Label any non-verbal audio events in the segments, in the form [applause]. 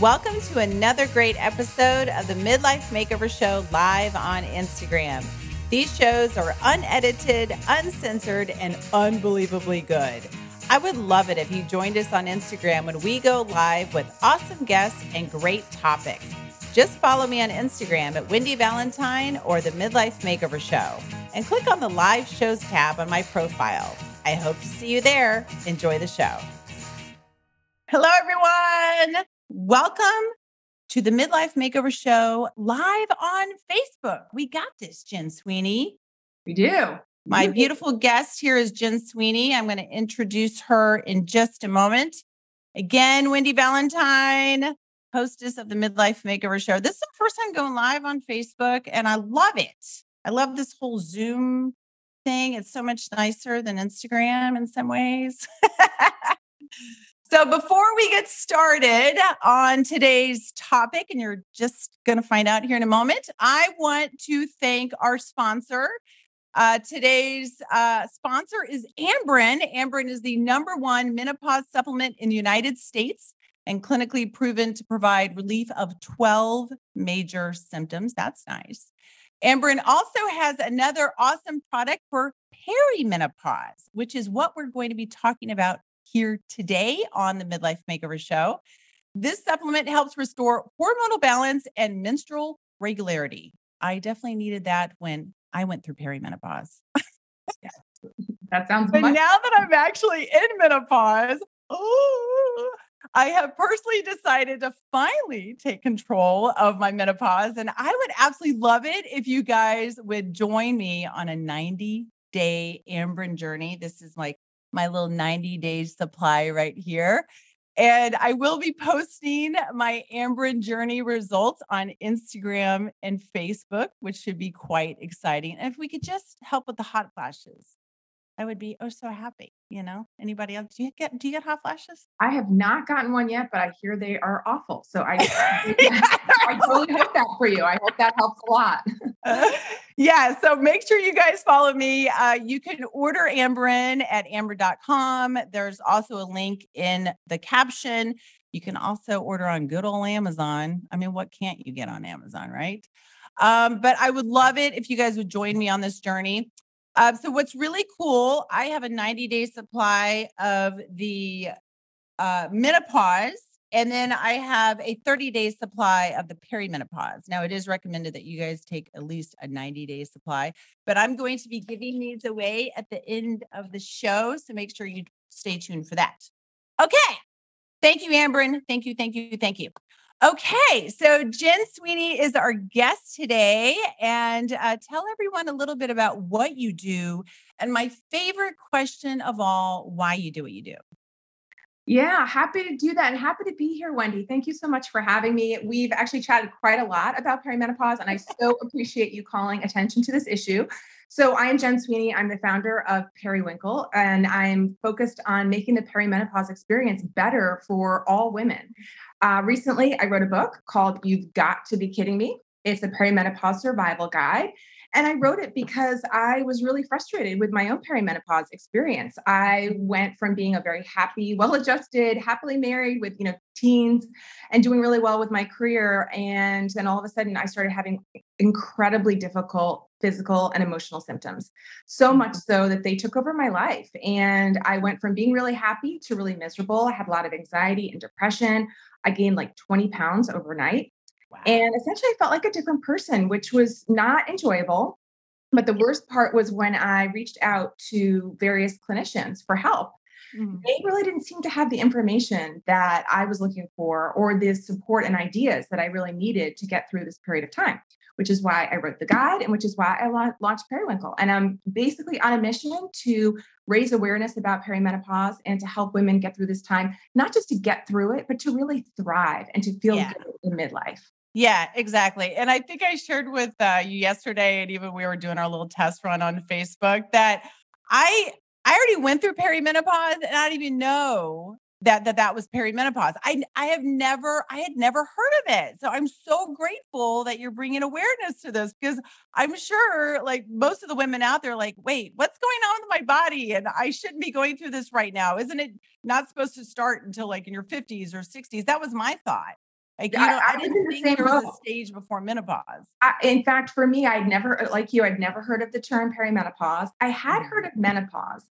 Welcome to another great episode of the Midlife Makeover Show live on Instagram. These shows are unedited, uncensored, and unbelievably good. I would love it if you joined us on Instagram when we go live with awesome guests and great topics. Just follow me on Instagram at Wendy Valentine or the Midlife Makeover Show and click on the live shows tab on my profile. I hope to see you there. Enjoy the show. Hello, everyone. Welcome to the Midlife Makeover Show live on Facebook. We got this, Jen Sweeney. We do. My beautiful guest here is Jen Sweeney. I'm going to introduce her in just a moment. Again, Wendy Valentine, hostess of the Midlife Makeover Show. This is the first time going live on Facebook, and I love it. I love this whole Zoom thing. It's so much nicer than Instagram in some ways. [laughs] So, before we get started on today's topic, and you're just going to find out here in a moment, I want to thank our sponsor. Uh, today's uh, sponsor is Amberen. Amberen is the number one menopause supplement in the United States and clinically proven to provide relief of 12 major symptoms. That's nice. Amberen also has another awesome product for perimenopause, which is what we're going to be talking about here today on the Midlife Makeover Show. This supplement helps restore hormonal balance and menstrual regularity. I definitely needed that when I went through perimenopause. that sounds But much- now that I'm actually in menopause, oh, I have personally decided to finally take control of my menopause. And I would absolutely love it if you guys would join me on a 90 day Amberen journey. This is like my little 90 days supply right here. And I will be posting my Amberen journey results on Instagram and Facebook, which should be quite exciting. And if we could just help with the hot flashes, I would be oh so happy. You know, anybody else? Do you get do you get hot flashes? I have not gotten one yet, but I hear they are awful. So I I [laughs] totally hope that for you. I hope that helps a lot. [laughs] Yeah. So make sure you guys follow me. Uh, you can order Amberen at amberen.com. There's also a link in the caption. You can also order on good old Amazon. I mean, what can't you get on Amazon, right? Um, but I would love it if you guys would join me on this journey. Uh, so what's really cool, I have a 90 day supply of the uh, menopause, and then I have a 30 day supply of the perimenopause. Now, it is recommended that you guys take at least a 90 day supply, but I'm going to be giving these away at the end of the show. So make sure you stay tuned for that. Okay. Thank you, Amberen. Thank you, thank you, thank you. Okay, so Jen Sweeney is our guest today, and uh, tell everyone a little bit about what you do. And my favorite question of all, why you do what you do. Yeah, happy to do that and happy to be here, Wendy. Thank you so much for having me. We've actually chatted quite a lot about perimenopause, and I [laughs] so appreciate you calling attention to this issue. So, I am Jen Sweeney. I'm the founder of Periwinkle, and I'm focused on making the perimenopause experience better for all women. Uh, recently, I wrote a book called You've Got to Be Kidding Me. It's a perimenopause survival guide. And I wrote it because I was really frustrated with my own perimenopause experience. I went from being a very happy, [laughs] well-adjusted, happily married with, you know, teens and doing really well with my career. And then all of a sudden I started having incredibly difficult physical and emotional symptoms. So much mm-hmm. so that they took over my life. And I went from being really happy to really miserable. I had a lot of anxiety and depression. I gained like 20 pounds overnight. Wow. And essentially, I felt like a different person, which was not enjoyable. But the worst part was when I reached out to various clinicians for help. Mm-hmm. They really didn't seem to have the information that I was looking for or the support and ideas that I really needed to get through this period of time, which is why I wrote the guide and which is why I launched Periwinkle. And I'm basically on a mission to raise awareness about perimenopause and to help women get through this time, not just to get through it, but to really thrive and to feel yeah. good in midlife. Yeah, exactly. And I think I shared with uh, you yesterday, and even we were doing our little test run on Facebook that I I already went through perimenopause, and I didn't even know that that that was perimenopause. I I have never I had never heard of it. So I'm so grateful that you're bringing awareness to this because I'm sure like most of the women out there like, "Wait, what's going on with my body and I shouldn't be going through this right now. Isn't it not supposed to start until like in your 50s or 60s?" That was my thought. Like, you know, I, I didn't the think there was a stage before menopause. I, in fact, for me, I'd never, like you, I'd never heard of the term perimenopause. I had mm-hmm. heard of menopause,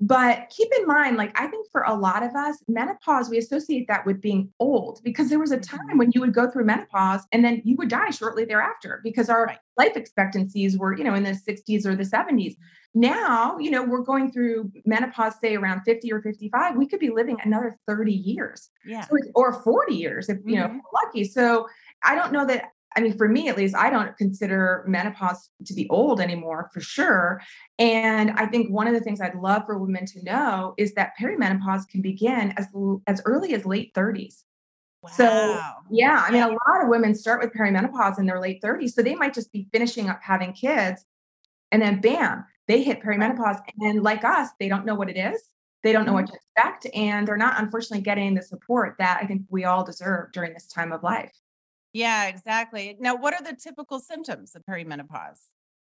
but keep in mind, like, I think for a lot of us, menopause, we associate that with being old because there was a time mm-hmm. when you would go through menopause and then you would die shortly thereafter because our right. life expectancies were, you know, in the 60s or the 70s. Now, you know, we're going through menopause, say around 50 or 55, we could be living another 30 years. Yeah. So or 40 years if, you mm-hmm. know, lucky. So I don't know that I mean, for me at least, I don't consider menopause to be old anymore for sure. And I think one of the things I'd love for women to know is that perimenopause can begin as as early as late 30s. Wow. So, yeah, I mean, a lot of women start with perimenopause in their late 30s. So they might just be finishing up having kids and then bam, they hit perimenopause. And like us, they don't know what it is. They don't know what mm-hmm. to expect. And they're not, unfortunately, getting the support that I think we all deserve during this time of life. Yeah, exactly. Now, what are the typical symptoms of perimenopause?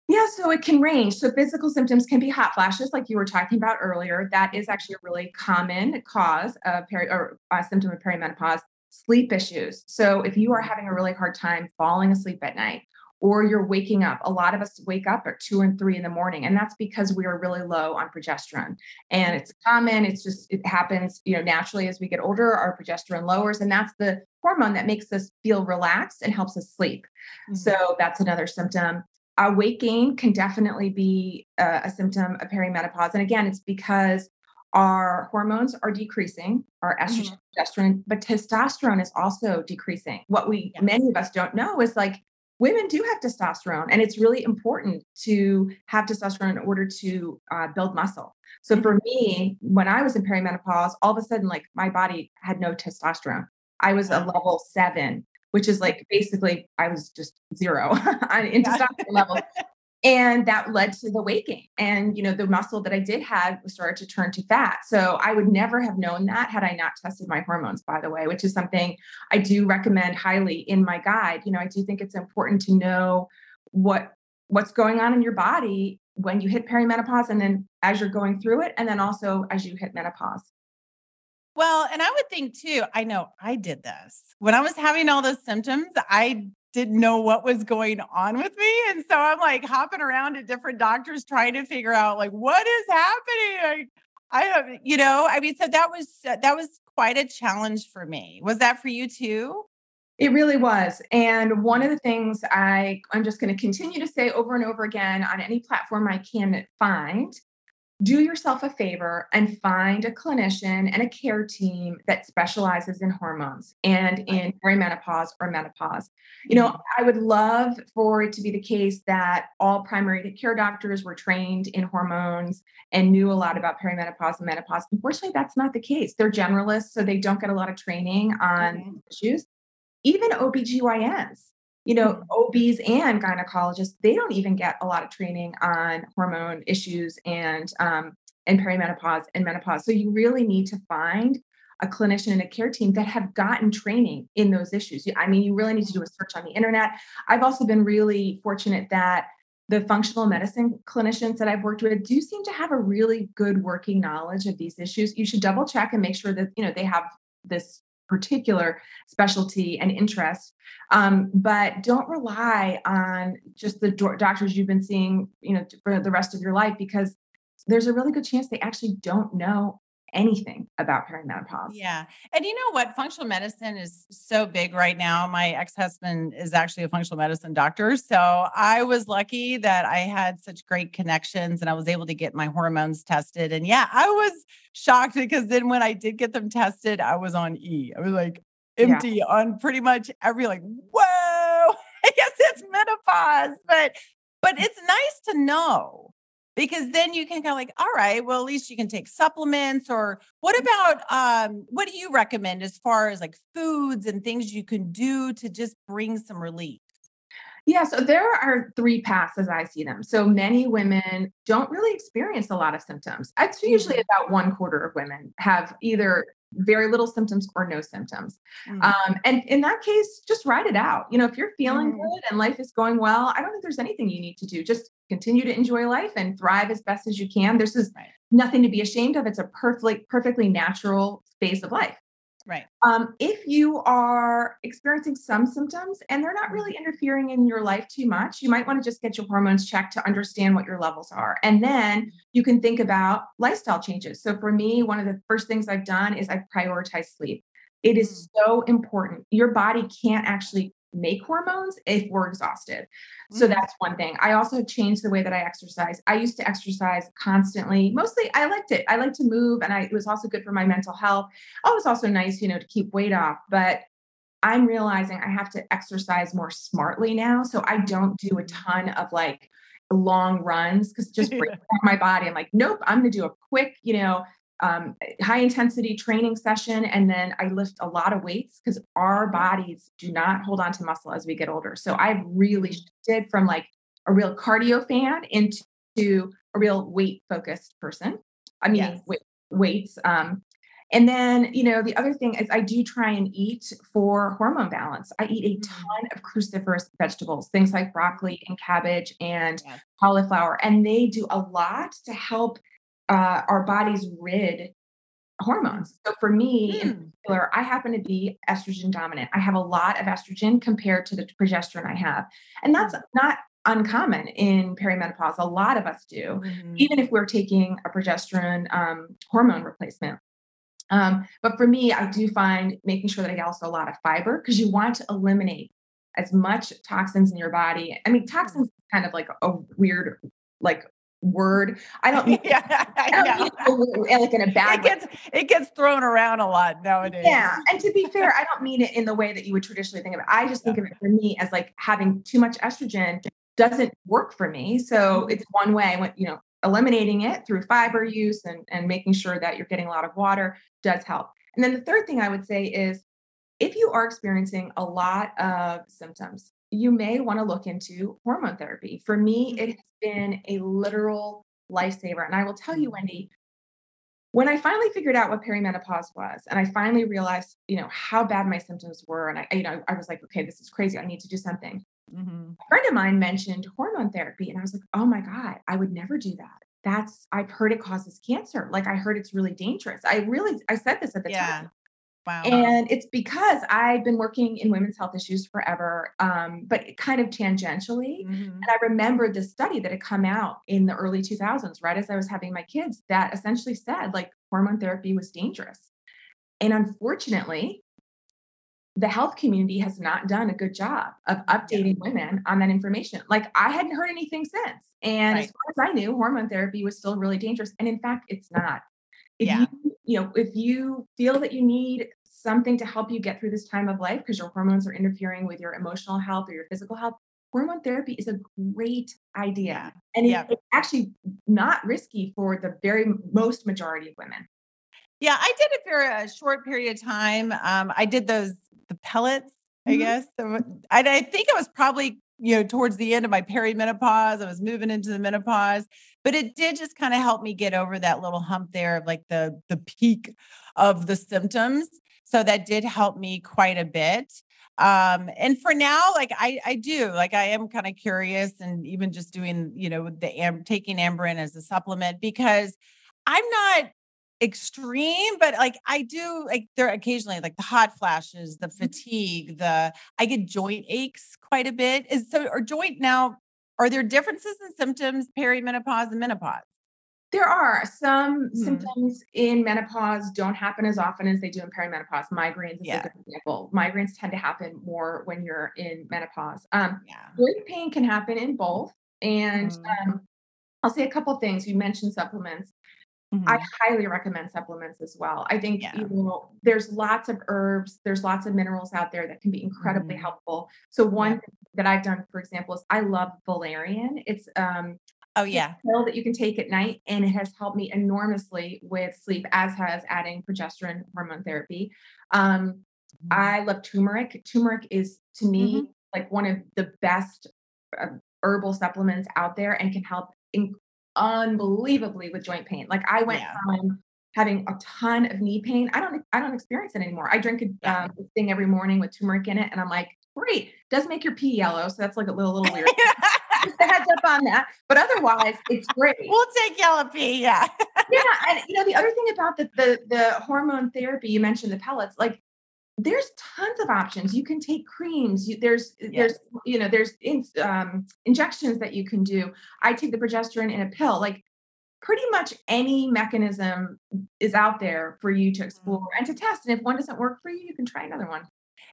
Yeah, so it can range. So physical symptoms can be hot flashes, like you were talking about earlier. That is actually a really common cause of peri- or a symptom of perimenopause. Sleep issues. So if you are having a really hard time falling asleep at night, or you're waking up. A lot of us wake up at two and three in the morning, and that's because we are really low on progesterone. And it's common, it's just, it happens, you know, naturally as we get older, our progesterone lowers, and that's the hormone that makes us feel relaxed and helps us sleep. Mm-hmm. So that's another symptom. Uh, weight gain can definitely be a, a symptom of perimenopause. And again, it's because our hormones are decreasing, our estrogen, mm-hmm. progesterone, but testosterone is also decreasing. What we yes. many of us don't know is like women do have testosterone and it's really important to have testosterone in order to uh, build muscle so for me when i was in perimenopause all of a sudden like my body had no testosterone i was a level seven which is like basically i was just zero [laughs] in testosterone levels. And that led to the weight gain. And you know the muscle that i did have started to turn to fat. So i would never have known that had i not tested my hormones by the way which is something i do recommend highly in my guide. You know i do think it's important to know what what's going on in your body when you hit perimenopause and then as you're going through it and then also as you hit menopause well, and I would think too, I know I did this. When I was having all those symptoms, I didn't know what was going on with me. And so I'm like hopping around to different doctors trying to figure out like what is happening. I, I have, you know, I mean, so that was uh, that was quite a challenge for me. Was that for you too? It really was. And one of the things I, I'm just going to continue to say over and over again on any platform I can find do yourself a favor and find a clinician and a care team that specializes in hormones and in perimenopause or menopause. You know, mm-hmm. I would love for it to be the case that all primary care doctors were trained in hormones and knew a lot about perimenopause and menopause. Unfortunately, that's not the case. They're generalists, so they don't get a lot of training on mm-hmm. issues. Even OBGYNs you know, OBs and gynecologists, they don't even get a lot of training on hormone issues and um, and perimenopause and menopause. So you really need to find a clinician and a care team that have gotten training in those issues. I mean, you really need to do a search on the internet. I've also been really fortunate that the functional medicine clinicians that I've worked with do seem to have a really good working knowledge of these issues. You should double check and make sure that you know they have this particular specialty and interest. Um, but don't rely on just the do- doctors you've been seeing, you know, for the rest of your life because there's a really good chance they actually don't know anything about perimenopause. Yeah. And you know what? Functional medicine is so big right now. My ex husband is actually a functional medicine doctor. So I was lucky that I had such great connections and I was able to get my hormones tested. And yeah, I was shocked because then when I did get them tested, I was on E. I was like empty yeah. on pretty much every, like, whoa, [laughs] I guess it's menopause. But but it's nice to know because then you can kind of like all right well at least you can take supplements or what mm. about um what do you recommend as far as like foods and things you can do to just bring some relief yeah, so there are three paths as I see them. So many women don't really experience a lot of symptoms. It's usually mm. about one quarter of women have either very little symptoms or no symptoms. Mm. Um, and in that case, just ride it out. You know, if you're feeling mm. good and life is going well, I don't think there's anything you need to do. Just continue to enjoy life and thrive as best as you can. This is nothing to be ashamed of. It's a perfectly, perfectly natural phase of life. Right. Um, if you are experiencing some symptoms and they're not really mm-hmm. interfering in your life too much, you might want to just get your hormones checked to understand what your levels are. And then mm-hmm. you can think about lifestyle changes. So for me, one of the first things I've done is I prioritize sleep. It is mm. so important. Your body can't actually make hormones if we're exhausted. So Mhm. that's one thing. I also changed the way that I exercise. I used to exercise constantly. Mostly I liked it. I like to move and I it was also good for my mental health. Oh, it was also nice, you know, to keep weight off, but I'm realizing I have to exercise more smartly now. So I don't do a ton of like long runs because just breaks [laughs] down my body. I'm like, nope, I'm gonna do a quick, you know, um, high intensity training session. And then I lift a lot of weights because our bodies do not hold on to muscle as we get older. So I've really shifted from like a real cardio fan into a real weight focused person. I mean, Yes. weight, weights. Um, and then, you know, the other thing is I do try and eat for hormone balance. I eat a Mm. ton of cruciferous vegetables, things like broccoli and cabbage and Yes. cauliflower, and they do a lot to help uh, our bodies rid hormones. So for me, in Mm. particular, I happen to be estrogen dominant. I have a lot of estrogen compared to the progesterone I have, and that's not uncommon in perimenopause. A lot of us do Mhm. even if we're taking a progesterone um, hormone replacement. Um, but for me, I do find making sure that I get also a lot of fiber because you want to eliminate as much toxins in your body. I mean, toxins is kind of like a weird like word. I don't mean, [laughs] yeah, I I don't know. mean it like in a [laughs] bad It way. gets it gets thrown around a lot nowadays. Yeah, and to be fair, I don't mean it in the way that you would traditionally think of it. I just think of it for me as like having too much estrogen doesn't work for me. So Mhm. it's one way. When you know, eliminating it through fiber use and and making sure that you're getting a lot of water does help. And then the third thing I would say is if you are experiencing a lot of symptoms, you may want to look into hormone therapy. For me, it has been a literal lifesaver. And I will tell you, Wendy, when I finally figured out what perimenopause was, and I finally realized, you know, how bad my symptoms were, and I, you know, I was like, okay, this is crazy. I need to do something. Mhm. A friend of mine mentioned hormone therapy, and I was like, oh my God, I would never do that. That's I've heard it causes cancer. Like I heard it's really dangerous. I really I said this at the Yeah. time. Wow. And it's because I've been working in women's health issues forever, um, but kind of tangentially. Mhm. And I remembered this study that had come out in the early 2000s, right as I was having my kids, that essentially said like hormone therapy was dangerous. And unfortunately, the health community has not done a good job of updating women on that information. Like I hadn't heard anything since. And as far as I knew, hormone therapy was still really dangerous. And in fact, it's not. If Yeah. you, you know, if you feel that you need something to help you get through this time of life because your hormones are interfering with your emotional health or your physical health, hormone therapy is a great idea. And Yeah. it's actually not risky for the very most majority of women. Yeah, I did it for a short period of time. Um, I did those the pellets, I Mhm. guess. So, and I think it was probably you know towards the end of my perimenopause. I was moving into the menopause, but it did just kind of help me get over that little hump there of like the the peak of the symptoms. So that did help me quite a bit. Um, and for now, like I I do like I am kind of curious and even just doing you know the am taking Amberen as a supplement because I'm not extreme, but like I do like there occasionally like the hot flashes, the fatigue, the I get joint aches quite a bit. Is so or joint now, are there differences in symptoms perimenopause and menopause? There are some Mhm. symptoms in menopause don't happen as often as they do in perimenopause. Migraines is Yeah. a good example. Migraines tend to happen more when you're in menopause. Um, Yeah. joint pain can happen in both. And Mhm. um, I'll say a couple things. You mentioned supplements. I Mhm. highly recommend supplements as well. I think Yeah. you know there's lots of herbs, there's lots of minerals out there that can be incredibly Mhm. helpful. So one Yeah. thing that I've done, for example, is I love valerian. It's um Oh yeah. a pill that you can take at night, and it has helped me enormously with sleep, as has adding progesterone hormone therapy. Um, Mhm. I love turmeric. Turmeric is to me Mhm. like one of the best uh, herbal supplements out there and can help in- unbelievably with joint pain. Like I went Yeah. from having a ton of knee pain. I don't I don't experience it anymore. I drink a um, thing every morning with turmeric in it, and I'm like, great. Does make your pee yellow, so that's like a little little weird. [laughs] just a heads up on that. But otherwise, it's great. We'll take Yellow-P. Yeah. yeah. And you know, the other thing about the, the the hormone therapy, you mentioned the pellets, like there's tons of options. You can take creams. You, there's yes. there's you know there's in, um, injections that you can do. I take the progesterone in a pill. Like pretty much any mechanism is out there for you to explore mm-hmm. and to test. And if one doesn't work for you, you can try another one.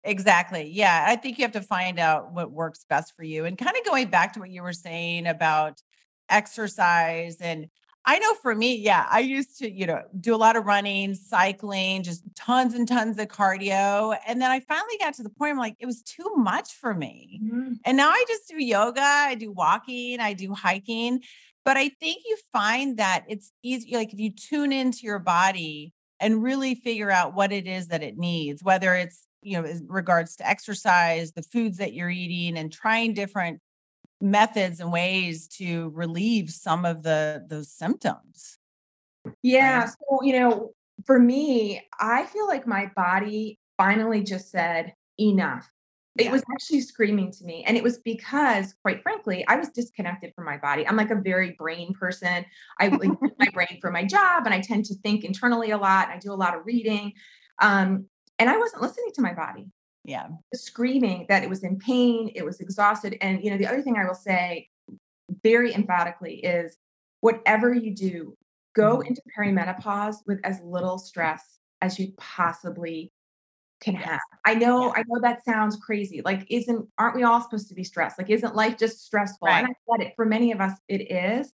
Exactly. Yeah. I think you have to find out what works best for you. And kind of going back to what you were saying about exercise and I know for me, yeah, I used to, you know, do a lot of running, cycling, just tons and tons of cardio. And then I finally got to the point I'm like, it was too much for me. Mm-hmm. And now I just do yoga, I do walking, I do hiking. But I think you find that it's easy, like if you tune into your body and really figure out what it is that it needs, whether it's, you know, in regards to exercise, the foods that you're eating, and trying different methods and ways to relieve some of the those symptoms. Yeah. Right? So, you know, for me, I feel like my body finally just said enough. It was actually screaming to me. And it was because, quite frankly, I was disconnected from my body. I'm like a very brain person. I use my [laughs] brain for my job and I tend to think internally a lot. I do a lot of reading. Um, and I wasn't listening to my body. Yeah. Screaming that it was in pain, it was exhausted. And, you know, the other thing I will say very emphatically is whatever you do, go mm-hmm. into perimenopause with as little stress as you possibly can yes. have. I know, yeah. I know that sounds crazy. Like, isn't aren't we all supposed to be stressed? Like, isn't life just stressful? Right. And I get it. For many of us, it is.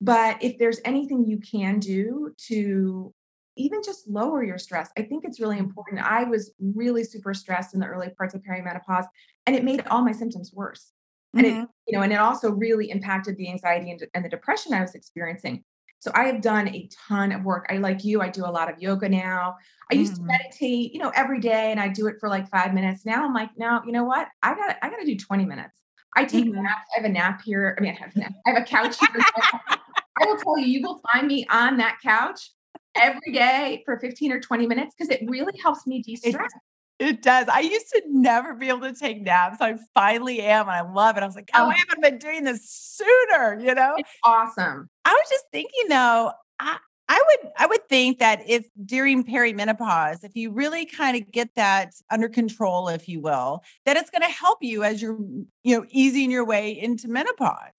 But if there's anything you can do to even just lower your stress, I think it's really mm-hmm. important. I was really super stressed in the early parts of perimenopause, and it made all my symptoms worse. And mm-hmm. it, you know, and it also really impacted the anxiety and, and the depression I was experiencing. So I have done a ton of work. I like you, I do a lot of yoga now. I used to mm. meditate, you know, every day and I do it for like 5 minutes. Now I'm like, now, you know what? I got I got to do 20 minutes. I take mm-hmm. naps. I have a nap here. I mean, I have, I have a couch here. [laughs] I will tell you, you will find me on that couch every day for 15 or 20 minutes because it really helps me de-stress. It does. I used to never be able to take naps. I finally am. And I love it. I was like, oh, oh, I haven't been doing this sooner, you know? It's awesome. I was just thinking though, I, I would I would think that if during perimenopause, if you really kind of get that under control, if you will, that it's going to help you as you're, you know, easing your way into menopause.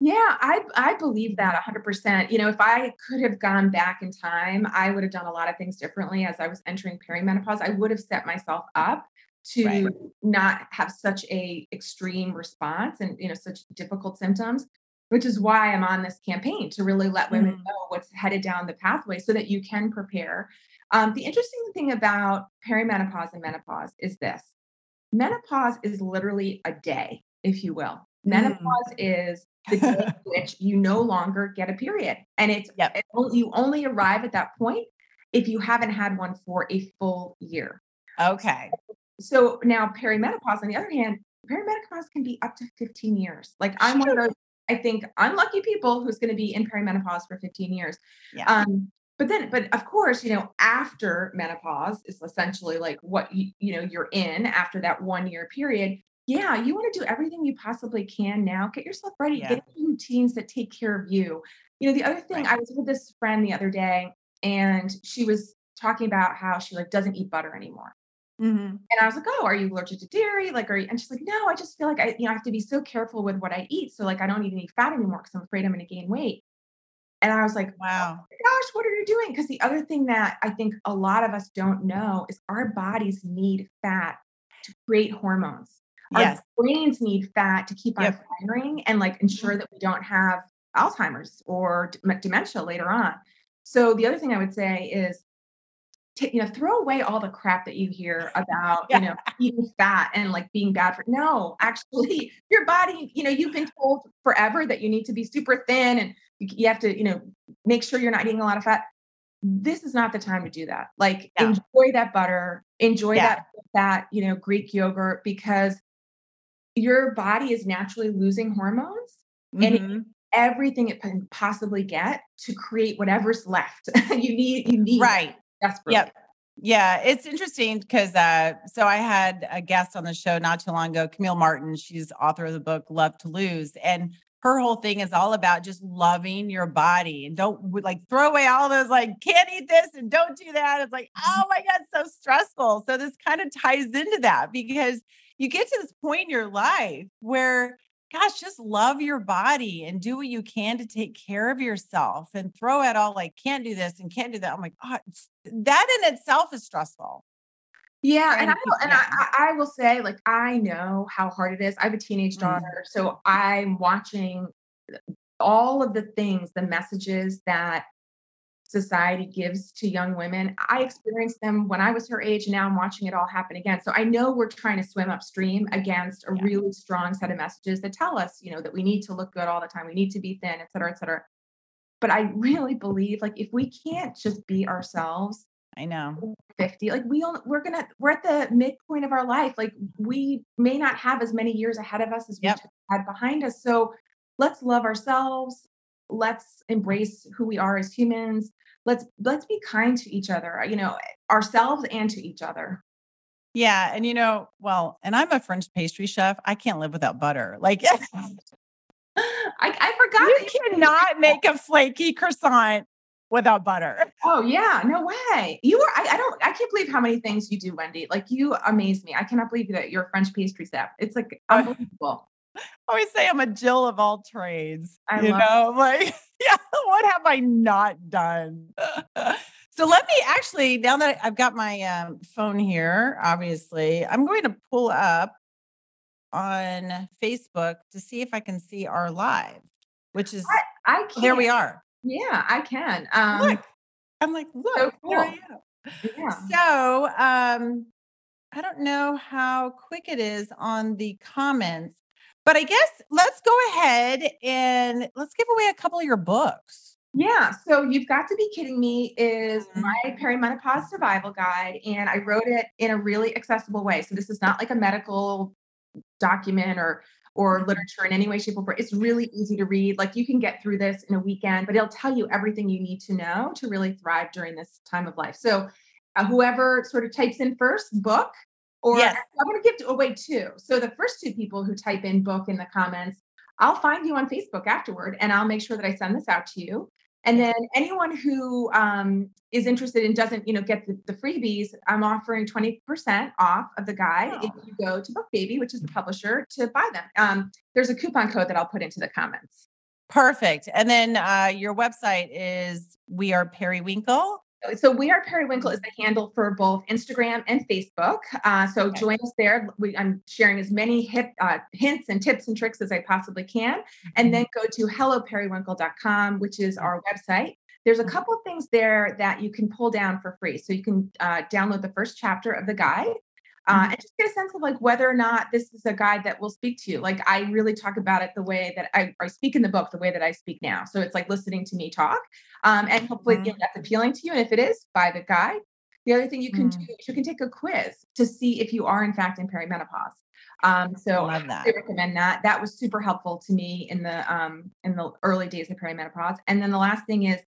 Yeah, I I believe that 100%. You know, if I could have gone back in time, I would have done a lot of things differently as I was entering perimenopause. I would have set myself up to right. not have such a extreme response and you know such difficult symptoms which is why I'm on this campaign to really let women mm-hmm. know what's headed down the pathway so that you can prepare. Um, the interesting thing about perimenopause and menopause is this menopause is literally a day, if you will. Menopause mm. is the day [laughs] which you no longer get a period. And it's yep. it, you only arrive at that point if you haven't had one for a full year. Okay. So now perimenopause, on the other hand, perimenopause can be up to 15 years. Like I'm one of those, I think, unlucky people who's going to be in perimenopause for 15 years. Yeah. Um, but then, but of course, you know, after menopause is essentially like what you, you know, you're in after that one year period. Yeah, you want to do everything you possibly can now. Get yourself ready. Yeah. Get routines that take care of you. You know, the other thing, right. I was with this friend the other day, and she was talking about how she like doesn't eat butter anymore. Mm-hmm. And I was like, "Oh, are you allergic to dairy? Like, are you?" And she's like, "No, I just feel like I, you know, I have to be so careful with what I eat, so like I don't eat any fat anymore because I'm afraid I'm going to gain weight." And I was like, oh "Wow, oh gosh, what are you doing?" Because the other thing that I think a lot of us don't know is our bodies need fat to create hormones. Yes. Our brains need fat to keep yep. on firing and like ensure mm-hmm. that we don't have Alzheimer's or dementia later on. So the other thing I would say is, t- you know, throw away all the crap that you hear about, yeah. you know, eating fat and like being bad for. No, actually, [laughs] your body, you know, you've been told forever that you need to be super thin and you, you have to, you know, make sure you're not eating a lot of fat. This is not the time to do that. Like, yeah. enjoy that butter, enjoy yeah. that that you know Greek yogurt because your body is naturally losing hormones mm-hmm. and everything it can possibly get to create whatever's left. [laughs] you need, you need right. Desperately. Yep. Yeah, it's interesting because uh, so I had a guest on the show not too long ago, Camille Martin. She's author of the book Love to Lose, and her whole thing is all about just loving your body and don't like throw away all those like can't eat this and don't do that. It's like, oh my God, so stressful. So this kind of ties into that because you get to this point in your life where gosh, just love your body and do what you can to take care of yourself and throw out all like, can't do this and can't do that. I'm like, oh, that in itself is stressful. Yeah, and I and I, I will say, like, I know how hard it is. I have a teenage daughter, mm-hmm. so I'm watching uh, all of the things, the messages that society gives to young women. I experienced them when I was her age, and now I'm watching it all happen again. So I know we're trying to swim upstream against a Yeah. really strong set of messages that tell us, you know, that we need to look good all the time, we need to be thin, et cetera, et cetera. But I really believe, like, if we can't just be ourselves I know. 50 like we all we're gonna we're at the midpoint of our life like we may not have as many years ahead of us as we Yep. had behind us so let's love ourselves let's embrace who we are as humans let's let's be kind to each other you know ourselves and to each other Yeah. And you know, well, and I'm a French pastry chef. I can't live without butter. Like [laughs] i, I forgot you you- cannot make a flaky croissant without butter. oh yeah no way you are I, I don't i can't believe how many things you do wendy like you amaze me i cannot believe that you're a french pastry chef it's like [laughs] unbelievable I always say I'm a Jill of all trades. I you know, [laughs] like, yeah, [laughs] what have I not done? so let me actually, now that I've got my um, phone here, obviously, I'm going to pull up on Facebook to see if I can see our live, which is i can't there we are. yeah i can um Look, I'm like, look, here I am. yeah So, um, I don't know how quick it is on the comments, but I guess let's go ahead and let's give away a couple of your books. Yeah, so you've got to be kidding me is Mhm. my perimenopause survival guide and I wrote it in a really accessible way. So this is not like a medical document or or Mhm. literature in any way shape or form. It's really easy to read. Like you can get through this in a weekend, but it'll tell you everything you need to know to really thrive during this time of life. So uh, whoever sort of types in first book or Yes. I'm going to give away two. So the first two people who type in book in the comments, I'll find you on Facebook afterward and I'll make sure that I send this out to you. And then anyone who um, is interested and doesn't, you know, get the, the freebies, I'm offering 20% off of the guide if Oh. you go to BookBaby, which is the publisher, to buy them. Um, there's a coupon code that I'll put into the comments. Perfect. And then uh, your website is We Are Periwinkle. So We Are Periwinkle is the handle for both Instagram and Facebook. Uh, so Okay. join us there. We, I'm sharing as many hip, uh, hints and tips and tricks as I possibly can. And then go to helloperiwinkle.com, which is our website. There's a couple of things there that you can pull down for free. So you can uh, download the first chapter of the guide. Uh, Mhm. and just get a sense of like whether or not this is a guide that will speak to you. Like I really talk about it the way that I, I speak in the book, the way that I speak now. So it's like listening to me talk. Um, and hopefully you know, that's appealing to you. And if it is, buy the guide. The other thing you can Mm. do is you can take a quiz to see if you are in fact in perimenopause. Um, so. I recommend that. That was super helpful to me in the um, in the early days of perimenopause. And then the last thing is,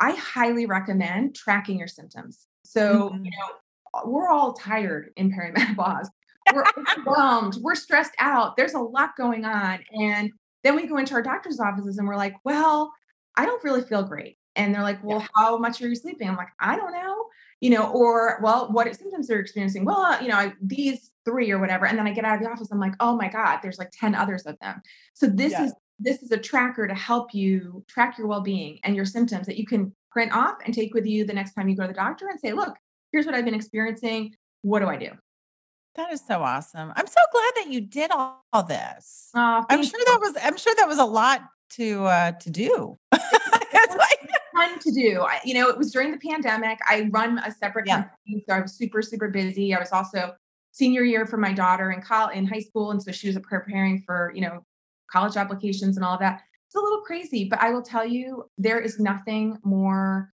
I highly recommend tracking your symptoms. So you know, we're all tired in perimenopause. [laughs] We're overwhelmed. We're stressed out. There's a lot going on, and then we go into our doctor's offices and we're like, "Well, I don't really feel great." And they're like, "Well, how much are you sleeping?" I'm like, "I don't know." You know, or well, what symptoms are you experiencing? Well, uh, you know, I, these three or whatever. And then I get out of the office. I'm like, oh my God, there's like 10 others of them. So this Yeah. is this is a tracker to help you track your well-being and your symptoms that you can print off and take with you the next time you go to the doctor and say, look, here's what I've been experiencing. What do I do? That is so awesome. I'm so glad that you did all, all this. I'm sure you. that was I'm sure that was a lot to uh to do. [laughs] it's like fun to do. I, you know, it was during the pandemic. I run a separate Yeah. company, so I was super, super busy. I was also senior year for my daughter in college, in high school, and so she was preparing for you know college applications and all of that. It's a little crazy, but I will tell you, there is nothing more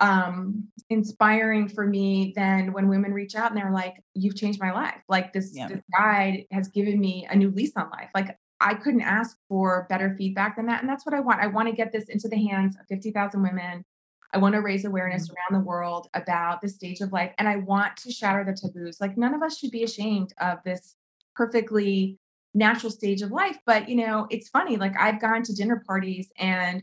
um inspiring for me than when women reach out and they're like you've changed my life. Like this, Yeah. this guide has given me a new lease on life. Like i couldn't ask for better feedback than that and that's what i want. I want to get this into the hands of 50000 women. I want to raise awareness around the world about this stage of life and i want to shatter the taboos. Like none of us should be ashamed of this perfectly natural stage of life. But, you know, it's funny, like I've gone to dinner parties and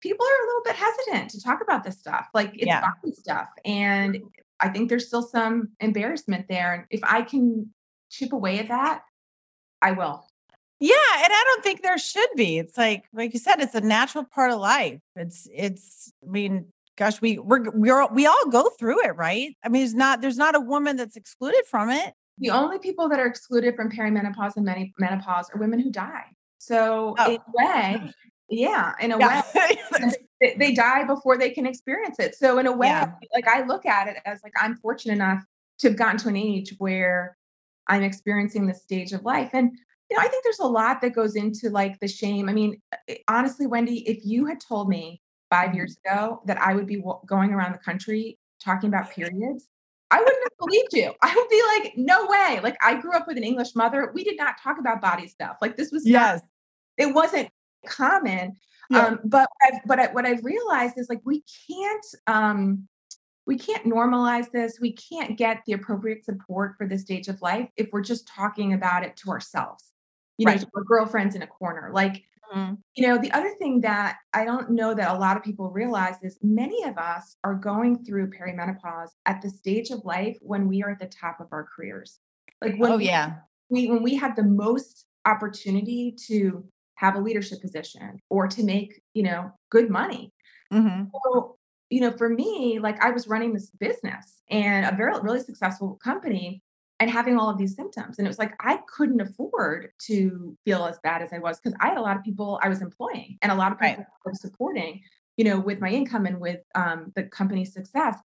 people are a little bit hesitant to talk about this stuff. Like it's Yeah. body stuff. And I think there's still some embarrassment there. And if I can chip away at that, I will. Yeah, and I don't think there should be. It's like like you said, it's a natural part of life. It's it's I mean, gosh, we we're we're we all go through it, right? I mean, it's not there's not a woman that's excluded from it. The only people that are excluded from perimenopause and menopause are women who die. So Oh. in a way, yeah, in a Yeah. way, [laughs] they, they die before they can experience it. So in a way, Yeah. like I look at it as like I'm fortunate enough to have gotten to an age where I'm experiencing this stage of life. And you know, I think there's a lot that goes into like the shame. I mean, eh, honestly, Wendy, if you had told me 5 Mhm. years ago that I would be wa- going around the country talking about [laughs] periods, I wouldn't have believed you. I would be like, no way. Like I grew up with an English mother. We did not talk about body stuff. Like this was not, yes. it wasn't common. Yeah. Um, but I've, but I, what I've realized is like we can't um, we can't normalize this. We can't get the appropriate support for this stage of life if we're just talking about it to ourselves. You know, Right. to our girlfriends in a corner. Like Mhm. you know, the other thing that I don't know that a lot of people realize is many of us are going through perimenopause at the stage of life when we are at the top of our careers. Like when Oh yeah. we when we have the most opportunity to have a leadership position or to make, you know, good money. hmm So, you know, for me, like I was running this business and a very really successful company and having all of these symptoms. And it was like I couldn't afford to feel as bad as I was because I had a lot of people I was employing and a lot of Right. people I was supporting, you know, with my income and with um, the company's success.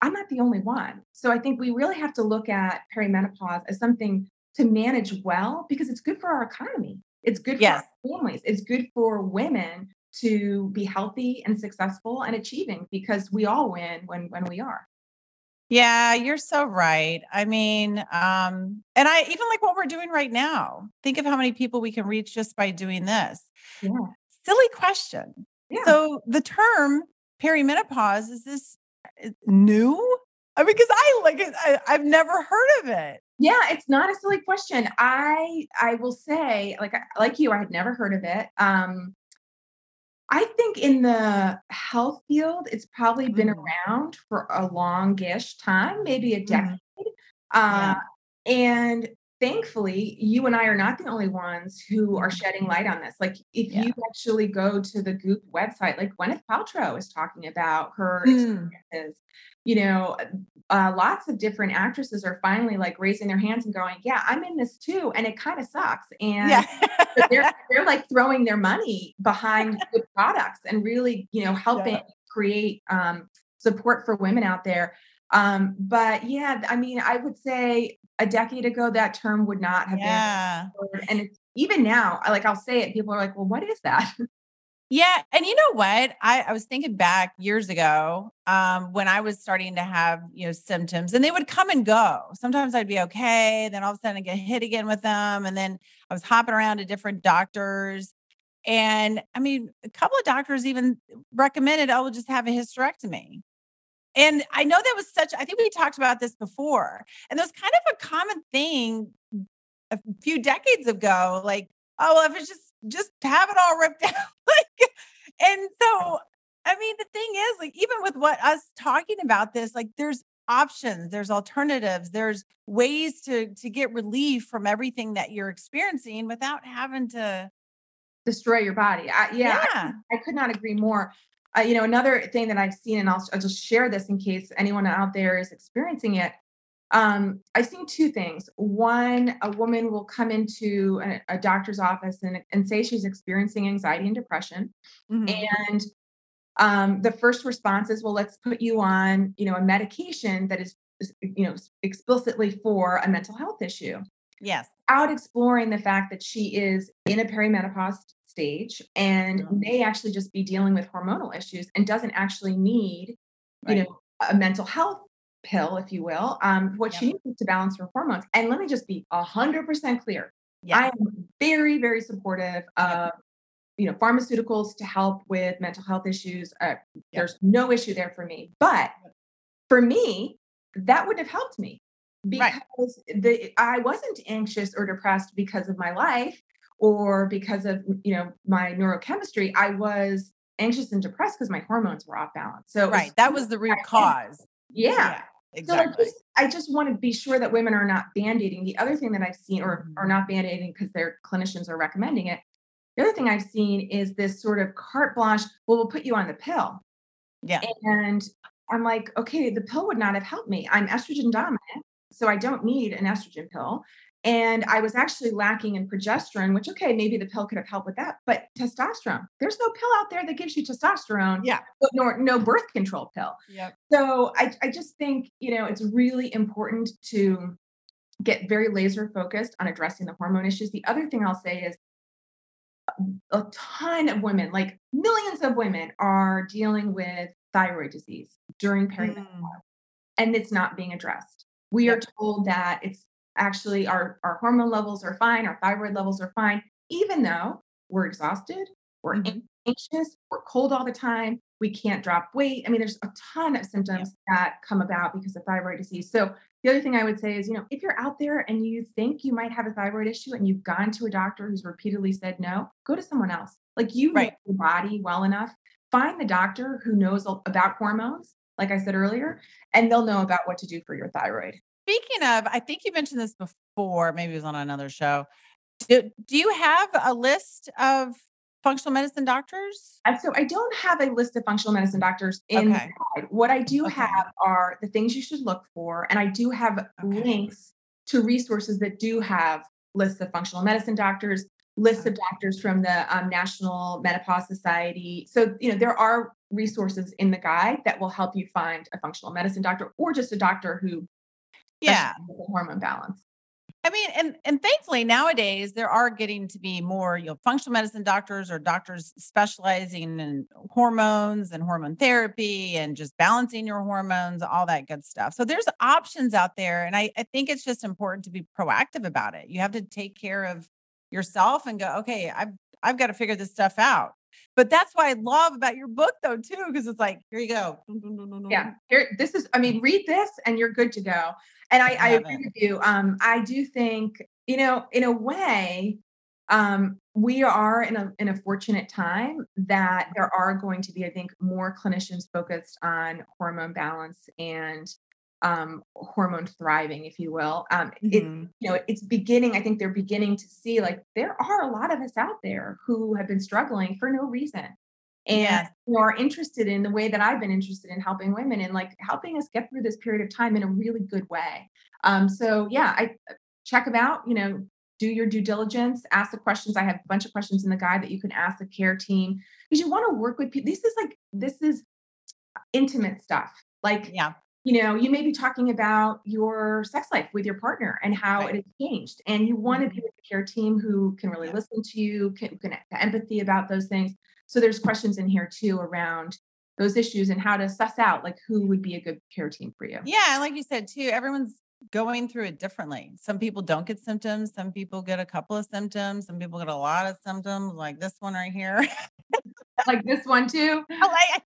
I'm not the only one. So I think we really have to look at perimenopause as something to manage well because it's good for our economy. It's good for Yes. our families. It's good for women to be healthy and successful and achieving because we all win when when we are. Yeah, you're so right. I mean, um, and I even like what we're doing right now. Think of how many people we can reach just by doing this. Yeah. Silly question. Yeah. So the term perimenopause is this uh, new? Because I like it, I, I've never heard of it. Yeah, it's not a silly question. I I will say, like like you, I had never heard of it. Um, I think in the health field, it's probably been Mhm. around for a longish time, maybe a Mhm. decade. Yeah. Uh, and thankfully, you and I are not the only ones who are shedding light on this. Like, if Yeah. you actually go to the Goop website, like Gwyneth Paltrow is talking about her Mm. experiences. You know, uh, lots of different actresses are finally like raising their hands and going, "Yeah, I'm in this too," and it kind of sucks. And Yeah. they're [laughs] they're like throwing their money behind [laughs] good products and really, you know, helping Yeah. create um, support for women out there. Um, but yeah, I mean, I would say a decade ago that term would not have yeah. been, and even now, I- like I'll say it, people are like, "Well, what is that?" [laughs] Yeah, and you know what? I I was thinking back years ago, um, when I was starting to have, you know, symptoms and they would come and go. Sometimes I'd be okay, then all of a sudden I get hit again with them. And then I was hopping around to different doctors. And I mean, a couple of doctors even recommended, oh, we'll just have a hysterectomy. And I know that was such, I think we talked about this before. And was kind of a common thing a few decades ago. Like, oh, well, if it's just just have it all ripped [laughs] out. like, and so I mean, the thing is, like, even with what us talking about this, like there's options, there's alternatives, there's ways to to get relief from everything that you're experiencing without having to Destroy your body. I, yeah, I yeah. I could not agree more. Uh, you know, another thing that I've seen, and I'll, I'll just share this in case anyone out there is experiencing it. Um, I've seen two things. One, a woman will come into a, a doctor's office and, and say she's experiencing anxiety and depression. Mhm. And um, the first response is, well, let's put you on, you know, a medication that is, is, you know, explicitly for a mental health issue Yes. out exploring the fact that she is in a perimenopause stage and Yeah. may actually just be dealing with hormonal issues and doesn't actually need, you know, a mental health pill, if you will. Um, what she Yep. needs is to balance her hormones. And let me just be a hundred percent clear. I am very, very supportive of you know pharmaceuticals to help with mental health issues. Uh, There's no issue there for me. But for me, that would have helped me Right. because the I wasn't anxious or depressed because of my life or because of you know my neurochemistry. I was anxious and depressed because my hormones were off balance. So it was Right. That was the root cause. yeah. So I Exactly. just, I just want to be sure that women are not band-aiding. The other thing that I've seen, or Mhm. are not band-aiding because their clinicians are recommending it. The other thing I've seen is this sort of carte blanche. Well, we'll put you on the pill, Yeah. and I'm like, okay, the pill would not have helped me. I'm estrogen dominant, so I don't need an estrogen pill. And I was actually lacking in progesterone, which okay, maybe the pill could have helped with that. But testosterone, there's no pill out there that gives you testosterone, Yeah. but nor no birth control pill. Yep. So I, I just think, you know, it's really important to get very laser focused on addressing the hormone issues. The other thing I'll say is a ton of women, like millions of women, are dealing with thyroid disease during perimenopause, Mm. and it's not being addressed. We are told that it's actually our, our hormone levels are fine, our thyroid levels are fine, even though we're exhausted, we're Mhm. anxious, we're cold all the time, we can't drop weight. I mean, there's a ton of symptoms that come about because of thyroid disease. So the other thing I would say is, you know, if you're out there and you think you might have a thyroid issue and you've gone to a doctor who's repeatedly said no, go to someone else. Like you know your body well enough. Find the doctor who knows about hormones, like I said earlier, and they'll know about what to do for your thyroid. Speaking of, I think you mentioned this before, maybe it was on another show. Do, do you have a list of functional medicine doctors? So I don't have a list of functional medicine doctors in Okay. the guide. What I do Okay. have are the things you should look for, and I do have Okay. links to resources that do have lists of functional medicine doctors, lists of doctors from the um, National Menopause Society. So you know there are resources in the guide that will help you find a functional medicine doctor or just a doctor who Yeah. hormone balance. I mean, and and thankfully nowadays there are getting to be more, you know, functional medicine doctors or doctors specializing in hormones and hormone therapy and just balancing your hormones, all that good stuff. So there's options out there. And I, I think it's just important to be proactive about it. You have to take care of yourself and go, okay, I've I've got to figure this stuff out. But that's why I love about your book though, too, because it's like, here you go. Yeah, here, this is, I mean, read this and you're good to go. And I, I Love agree it. with you. Um, I do think, you know, in a way, um, we are in a in a fortunate time that there are going to be, I think, more clinicians focused on hormone balance and um, hormone thriving, if you will. Um, it, Mhm. you know, it's beginning. I think they're beginning to see like there are a lot of us out there who have been struggling for no reason and Yes. are interested in the way that I've been interested in helping women and like helping us get through this period of time in a really good way. Um, so yeah, I uh, check them out, you know, do your due diligence, ask the questions. I have a bunch of questions in the guide that you can ask the care team because you want to work with people. This is like this is intimate stuff. Like Yeah. You know, you may be talking about your sex life with your partner and how Right. it has changed. And you want to mm-hmm. be with a care team who can really Yeah. listen to you, can, can have empathy about those things. So there's questions in here too around those issues and how to suss out like who would be a good care team for you. Yeah, like you said too, everyone's going through it differently. Some people don't get symptoms, some people get a couple of symptoms, some people get a lot of symptoms, like this one right here. Like this one too. [laughs] Like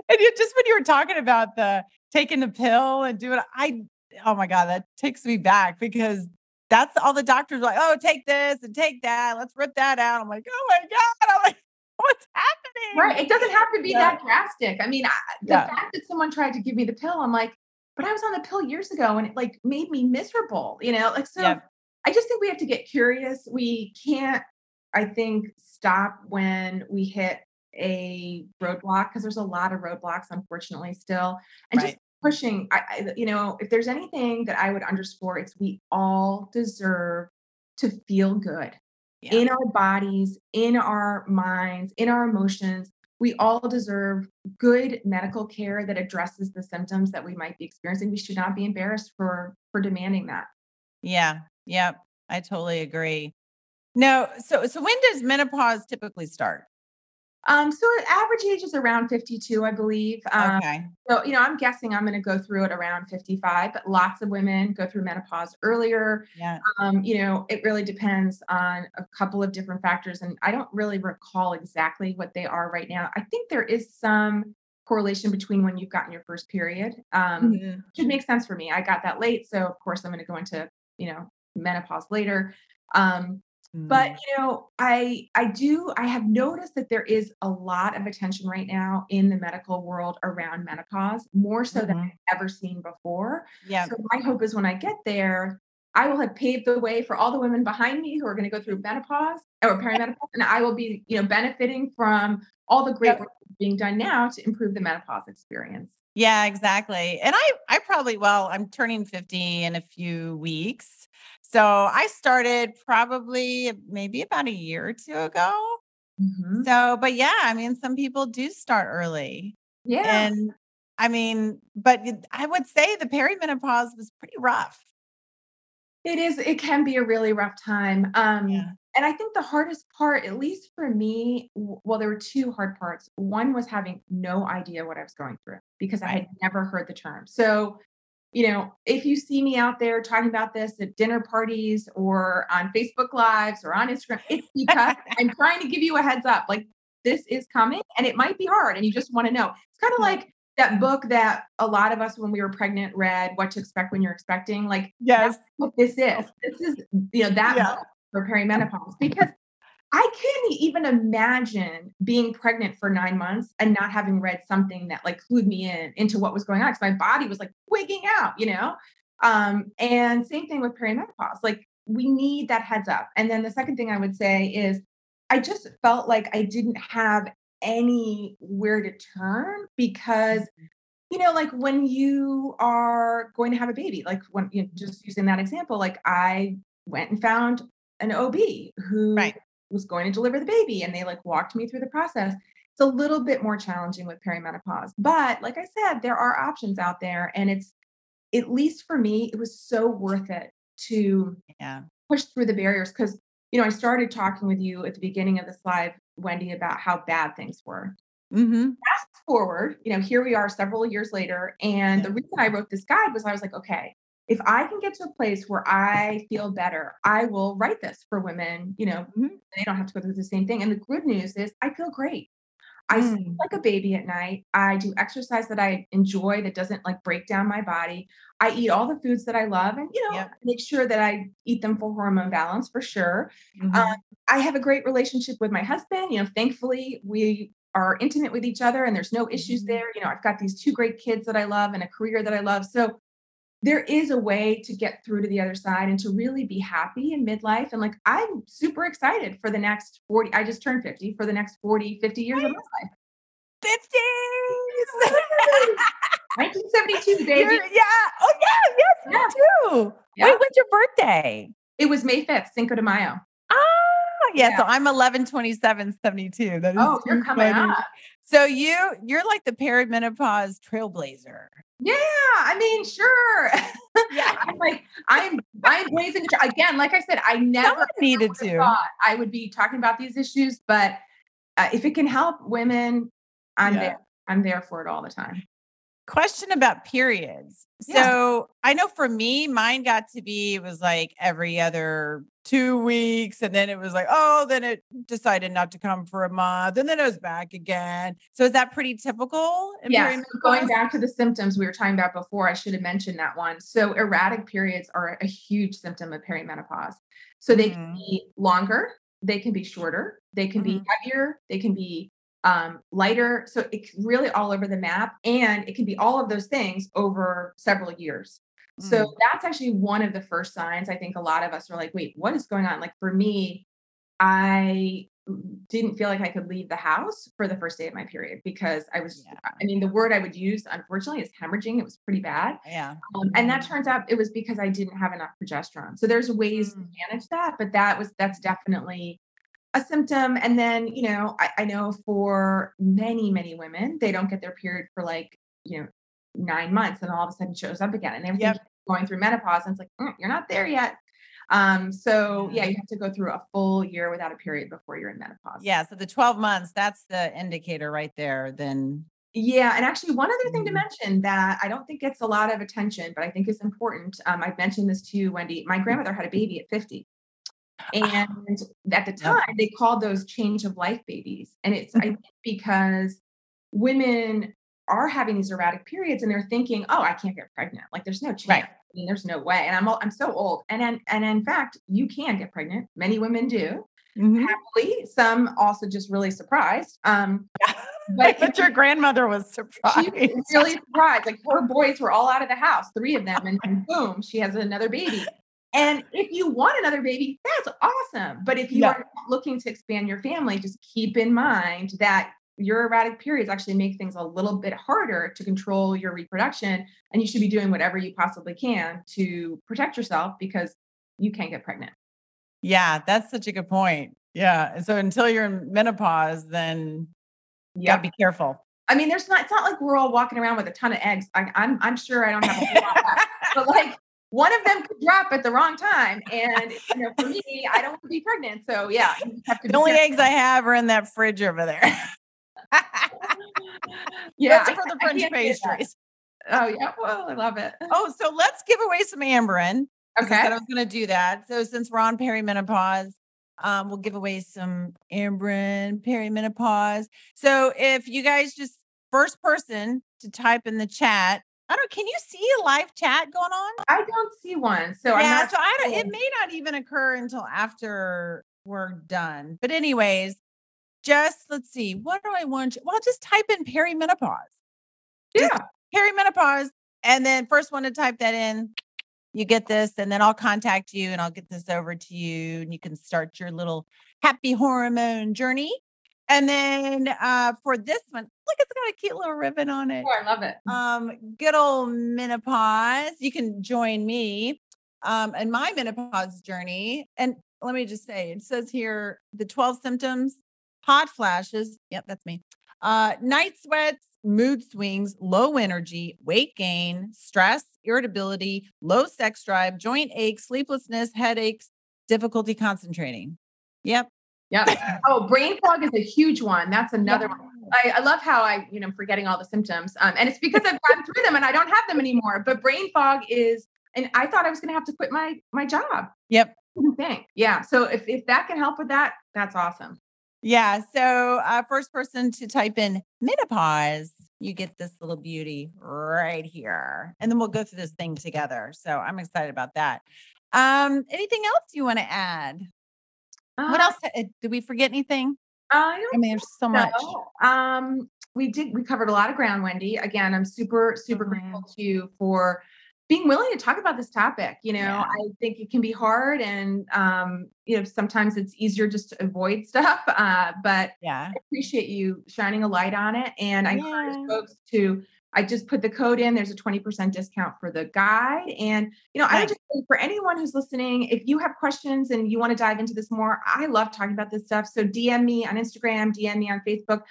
[laughs] and you just when you were talking about the taking the pill and doing I oh my god, that takes me back because that's all the doctors are like, oh, take this and take that. Let's rip that out. I'm like, oh my God. I'm like, [laughs] what's happening? Right. It doesn't have to be Yeah. that drastic. I mean, I, the Yeah. fact that someone tried to give me the pill, I'm like, but I was on the pill years ago and it like made me miserable, you know? Like, so Yeah. I just think we have to get curious. We can't, I think, stop when we hit a roadblock because there's a lot of roadblocks, unfortunately, still. And just pushing, I, I, you know, if there's anything that I would underscore, it's we all deserve to feel good Yeah. in our bodies, in our minds, in our emotions. We all deserve good medical care that addresses the symptoms that we might be experiencing. We should not be embarrassed for for demanding that. Yeah. Yep. I totally agree. No, so so when does menopause typically start? Um, so average age is around 52, I believe. Um, Okay. So, you know, I'm guessing I'm going to go through it around 55, but lots of women go through menopause earlier. Yeah. Um, you know, it really depends on a couple of different factors. And I don't really recall exactly what they are right now. I think there is some correlation between when you've gotten your first period. Um, Mhm. Which makes sense for me. I got that late, so of course I'm going to go into you know menopause later. Um, but Mm. you know, I I do I have noticed that there is a lot of attention right now in the medical world around menopause, more so than Mhm. I've ever seen before. yeah. So my hope is when I get there, I will have paved the way for all the women behind me who are going to go through menopause or perimenopause, and I will be, you know, benefiting from all the great Yep. work being done now to improve the menopause experience. Yeah, exactly. And I I probably well, I'm turning 50 in a few weeks. So I started probably maybe about a year or two ago. Mhm. So, but yeah, I mean, some people do start early. Yeah. And I mean, but I would say the perimenopause was pretty rough. It is, it can be a really rough time. Um, Yeah. and I think the hardest part, at least for me, well, there were two hard parts. One was having no idea what I was going through because I had never heard the term. So, you know, if you see me out there talking about this at dinner parties or on Facebook Lives or on Instagram, it's [laughs] because I'm trying to give you a heads up. Like, this is coming and it might be hard and you just want to know. It's kind of like that book that a lot of us when we were pregnant read, What to Expect When You're Expecting. Like, Yes. what this is. Oh. This is, you know, that Yeah. month for perimenopause because I can't even imagine being pregnant for nine months and not having read something that like clued me in into what was going on because my body was like wigging out, you know. Um, and same thing with perimenopause. Like we need that heads up. And then the second thing I would say is I just felt like I didn't have anywhere to turn because you know, like when you are going to have a baby, like when you know, just using that example, like I went and found an OB who Right. Was going to deliver the baby and they like walked me through the process. It's a little bit more challenging with perimenopause. But like I said, there are options out there. And it's at least for me, it was so worth it to Yeah. push through the barriers because you know, I started talking with you at the beginning of this live, Wendy, about how bad things were Mm-hmm. fast forward, you know, here we are several years later. And Yeah. the reason I wrote this guide was I was like, okay, if I can get to a place where I feel better, I will write this for women, you know, Mhm. they don't have to go through the same thing. And the good news is I feel great. I sleep Mm. like a baby at night. I do exercise that I enjoy that doesn't like break down my body. I eat all the foods that I love and, you know, Yep. make sure that I eat them for hormone balance for sure. Mhm. Um, I have a great relationship with my husband. You know, thankfully, we are intimate with each other and there's no issues Mhm. there. You know, I've got these two great kids that I love and a career that I love. So there is a way to get through to the other side and to really be happy in midlife. And like, I'm super excited for the next 40, I just turned 50 for the next 40, 50 years of my life. 50s. 1972, [laughs] baby. You're- yeah. Oh yeah. Yes, Yeah. me too. Yeah. Wait, when's your birthday? It was May 5th, Cinco de Mayo. Ah, yeah, Yeah. so I'm 11 27 72. That is Oh, you're coming funny. up. So you you're like the perimenopause trailblazer. Yeah, I mean, sure. Yeah. [laughs] I'm like, I'm I'm blazing the trail. Again, like I said, I never Someone needed to. thought I would be talking about these issues, but uh, if it can help women, I'm Yeah. there. I'm there for it all the time. Question about periods. Yeah. So I know for me, mine got to be it was like every other two weeks, and then it was like, oh, then it decided not to come for a month, and then it was back again. So is that pretty typical? so going back to the symptoms we were talking about before, I should have mentioned that one. So erratic periods are a huge symptom of perimenopause. So they can Mhm. be longer, they can be shorter, they can be Mhm. heavier, they can be um, lighter. So it's really all over the map, and it can be all of those things over several years. So Mm. that's actually one of the first signs. I think a lot of us are like, wait, what is going on? Like for me, I didn't feel like I could leave the house for the first day of my period because I was, Yeah. I mean, the word I would use, unfortunately, is hemorrhaging. It was pretty bad. Yeah. Um, and that Mhm. turns out it was because I didn't have enough progesterone. So there's ways Mm. to manage that, but that was, that's definitely a symptom. And then, you know, I, I know for many, many women, they don't get their period for like, you know, nine months and all of a sudden shows up again and everything Yep. Going through menopause. And it's like, "Mm, you're not there yet. Um, so Yeah. you have to go through a full year without a period before you're in menopause. Yeah. So the 12 months, that's the indicator right there. Then Yeah, and actually, one other thing to Mhm. mention that I don't think gets a lot of attention, but I think is important. Um, I've mentioned this to you, Wendy. My grandmother had a baby at 50. [sighs] And at the time, they called those change of life babies. And it's, I think, because women are having these erratic periods and they're thinking, "Oh, I can't get pregnant. Like there's no chance. Right. I mean, there's no way." And I'm I'm so old. And and, and in fact, you can get pregnant. Many women do. Mhm. Happily, some also just really surprised. Um, [laughs] But, but your grandmother was she surprised. was really surprised. Like her boys were all out of the house, three of them, and, and boom, she has another baby. And if you want another baby, that's awesome. But if you Yeah. are looking to expand your family, just keep in mind that your erratic periods actually make things a little bit harder to control your reproduction. And you should be doing whatever you possibly can to protect yourself because you can't get pregnant. Yeah, that's such a good point. Yeah. So until you're in menopause, then you gotta be careful. I mean, there's not, it's not like we're all walking around with a ton of eggs. I, I'm, I'm sure I don't have a whole lot left, [laughs] but like one of them could drop at the wrong time. And, you know, for me, I don't want to be pregnant. So yeah, have to The only careful. eggs I have are in that fridge over there. [laughs] yeah, That's for the French can't do that. pastries. Oh [laughs] yeah, well, I love it. Oh, so let's give away some I Okay. said I was going to do that. So since we're on perimenopause, um, we'll give away some Amberen perimenopause. So if you guys just first person to type in the chat, I don't. Can you see a live chat going on? I don't see one, so yeah. So I don't. It may not even occur until after we're done. But anyways, just let's see. What do I want? you- Well, just type in perimenopause just- yeah. perimenopause. And then first one to type that in, you get this, and then I'll contact you and I'll get this over to you, and you can start your little happy hormone journey. And then uh, for this one, look, it's got a cute little ribbon on it. Oh, I love it. Um, good old menopause. You can join me um in my menopause journey. And let me just say, it says here the 12 symptoms, hot flashes. Yep, that's me. Uh, night sweats, mood swings, low energy, weight gain, stress, irritability, low sex drive, joint aches, sleeplessness, headaches, difficulty concentrating. Yep. Yeah. [laughs] Oh, brain fog is a huge one. That's another one. I, I love how I, you know, I'm forgetting all the symptoms. Um, and it's [laughs] because I've gone through them and I don't have them anymore. But brain fog is, and I thought I was going to have to quit my my job. Yep. Think. Yeah. So if if that can help with that, that's awesome. Yeah. So, uh, first person to type in menopause, you get this little beauty right here. And then we'll go through this thing together. So, I'm excited about that. Um, anything else you want to add? what Uh, else? uh, Did we forget anything? I don't I mean, there's so much. Um, we did. We covered a lot of ground, Wendy. Again, I'm super, super Mhm. grateful to you for being willing to talk about this topic. You know, Yeah. I think it can be hard, and um, you know, sometimes it's easier just to avoid stuff. [laughs] Uh, but Yeah. I appreciate you shining a light on it, and I Yeah. encourage folks to. I just put the code in. There's a 20% discount for the guide. And, you know, I would just say for anyone who's listening, if you have questions and you want to dive into this more, I love talking about this stuff. So DM me on Instagram, DM me on Facebook.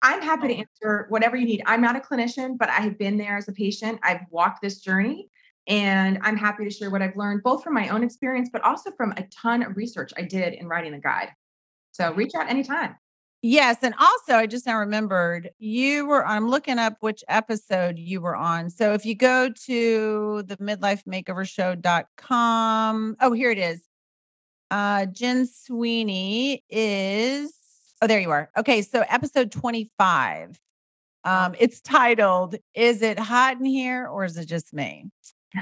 I'm happy to answer whatever you need. I'm not a clinician, but I have been there as a patient. I've walked this journey and I'm happy to share what I've learned, both from my own experience, but also from a ton of research I did in writing the guide. So reach out anytime. Yes. And also, I just now remembered you were, I'm looking up which episode you were on. So, if you go to the midlifemakeovershow.com, oh, here it is. Uh, Jen Sweeney is, oh, there you are. Okay. So, episode 25. Um, it's titled, Is It Hot in Here or Is It Just Me?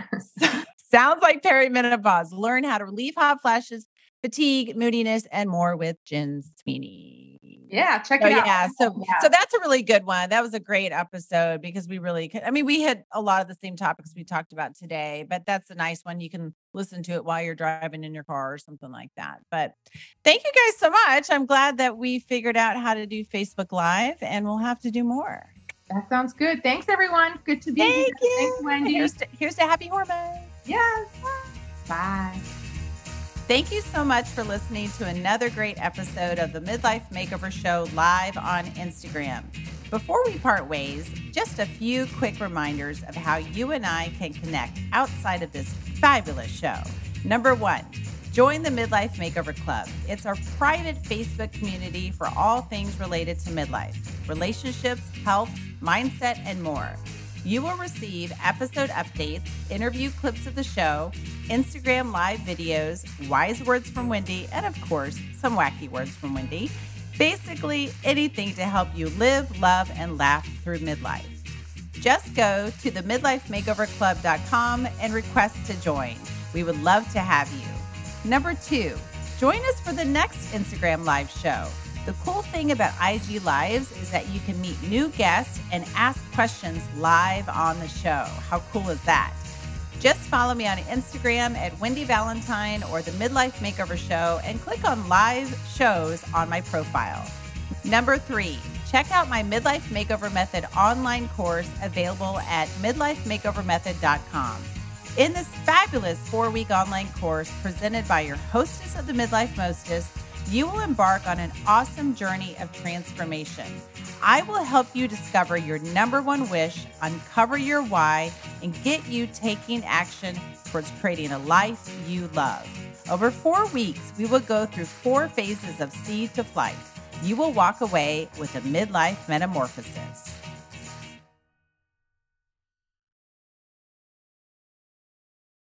[laughs] Sounds like perimenopause. Learn how to relieve hot flashes, fatigue, moodiness, and more with Jen Sweeney. Yeah, check So it out. yeah, so Yeah. so that's a really good one. That was a great episode because we really could, I mean, we had a lot of the same topics we talked about today, but that's a nice one. You can listen to it while you're driving in your car or something like that. But thank you guys so much. I'm glad that we figured out how to do Facebook Live and we'll have to do more. That sounds good. Thanks, everyone. Good to be here. Thank you. Thanks, Wendy. Here's to, here's to happy hormones. Yes. Bye. Thank you so much for listening to another great episode of the Midlife Makeover Show live on Instagram. Before we part ways, just a few quick reminders of how you and I can connect outside of this fabulous show. Number one, join the Midlife Makeover Club. It's our private Facebook community for all things related to midlife, relationships, health, mindset, and more. You will receive episode updates, interview clips of the show, Instagram live videos, wise words from Wendy, and of course, some wacky words from Wendy. Basically, anything to help you live, love, and laugh through midlife. Just go to the midlifemakeoverclub.com and request to join. We would love to have you. Number two, join us for the next Instagram live show. The cool thing about IG Lives is that you can meet new guests and ask questions live on the show. How cool is that? Just follow me on Instagram at Wendy Valentine or the Midlife Makeover Show and click on live shows on my profile. Number three, check out my Midlife Makeover Method online course available at midlifemakeovermethod.com. In this fabulous four week online course presented by your hostess of the Midlife Mostest, you will embark on an awesome journey of transformation. I will help you discover your number one wish, uncover your why, and get you taking action towards creating a life you love. Over four weeks, we will go through four phases of seed to flight. You will walk away with a midlife metamorphosis.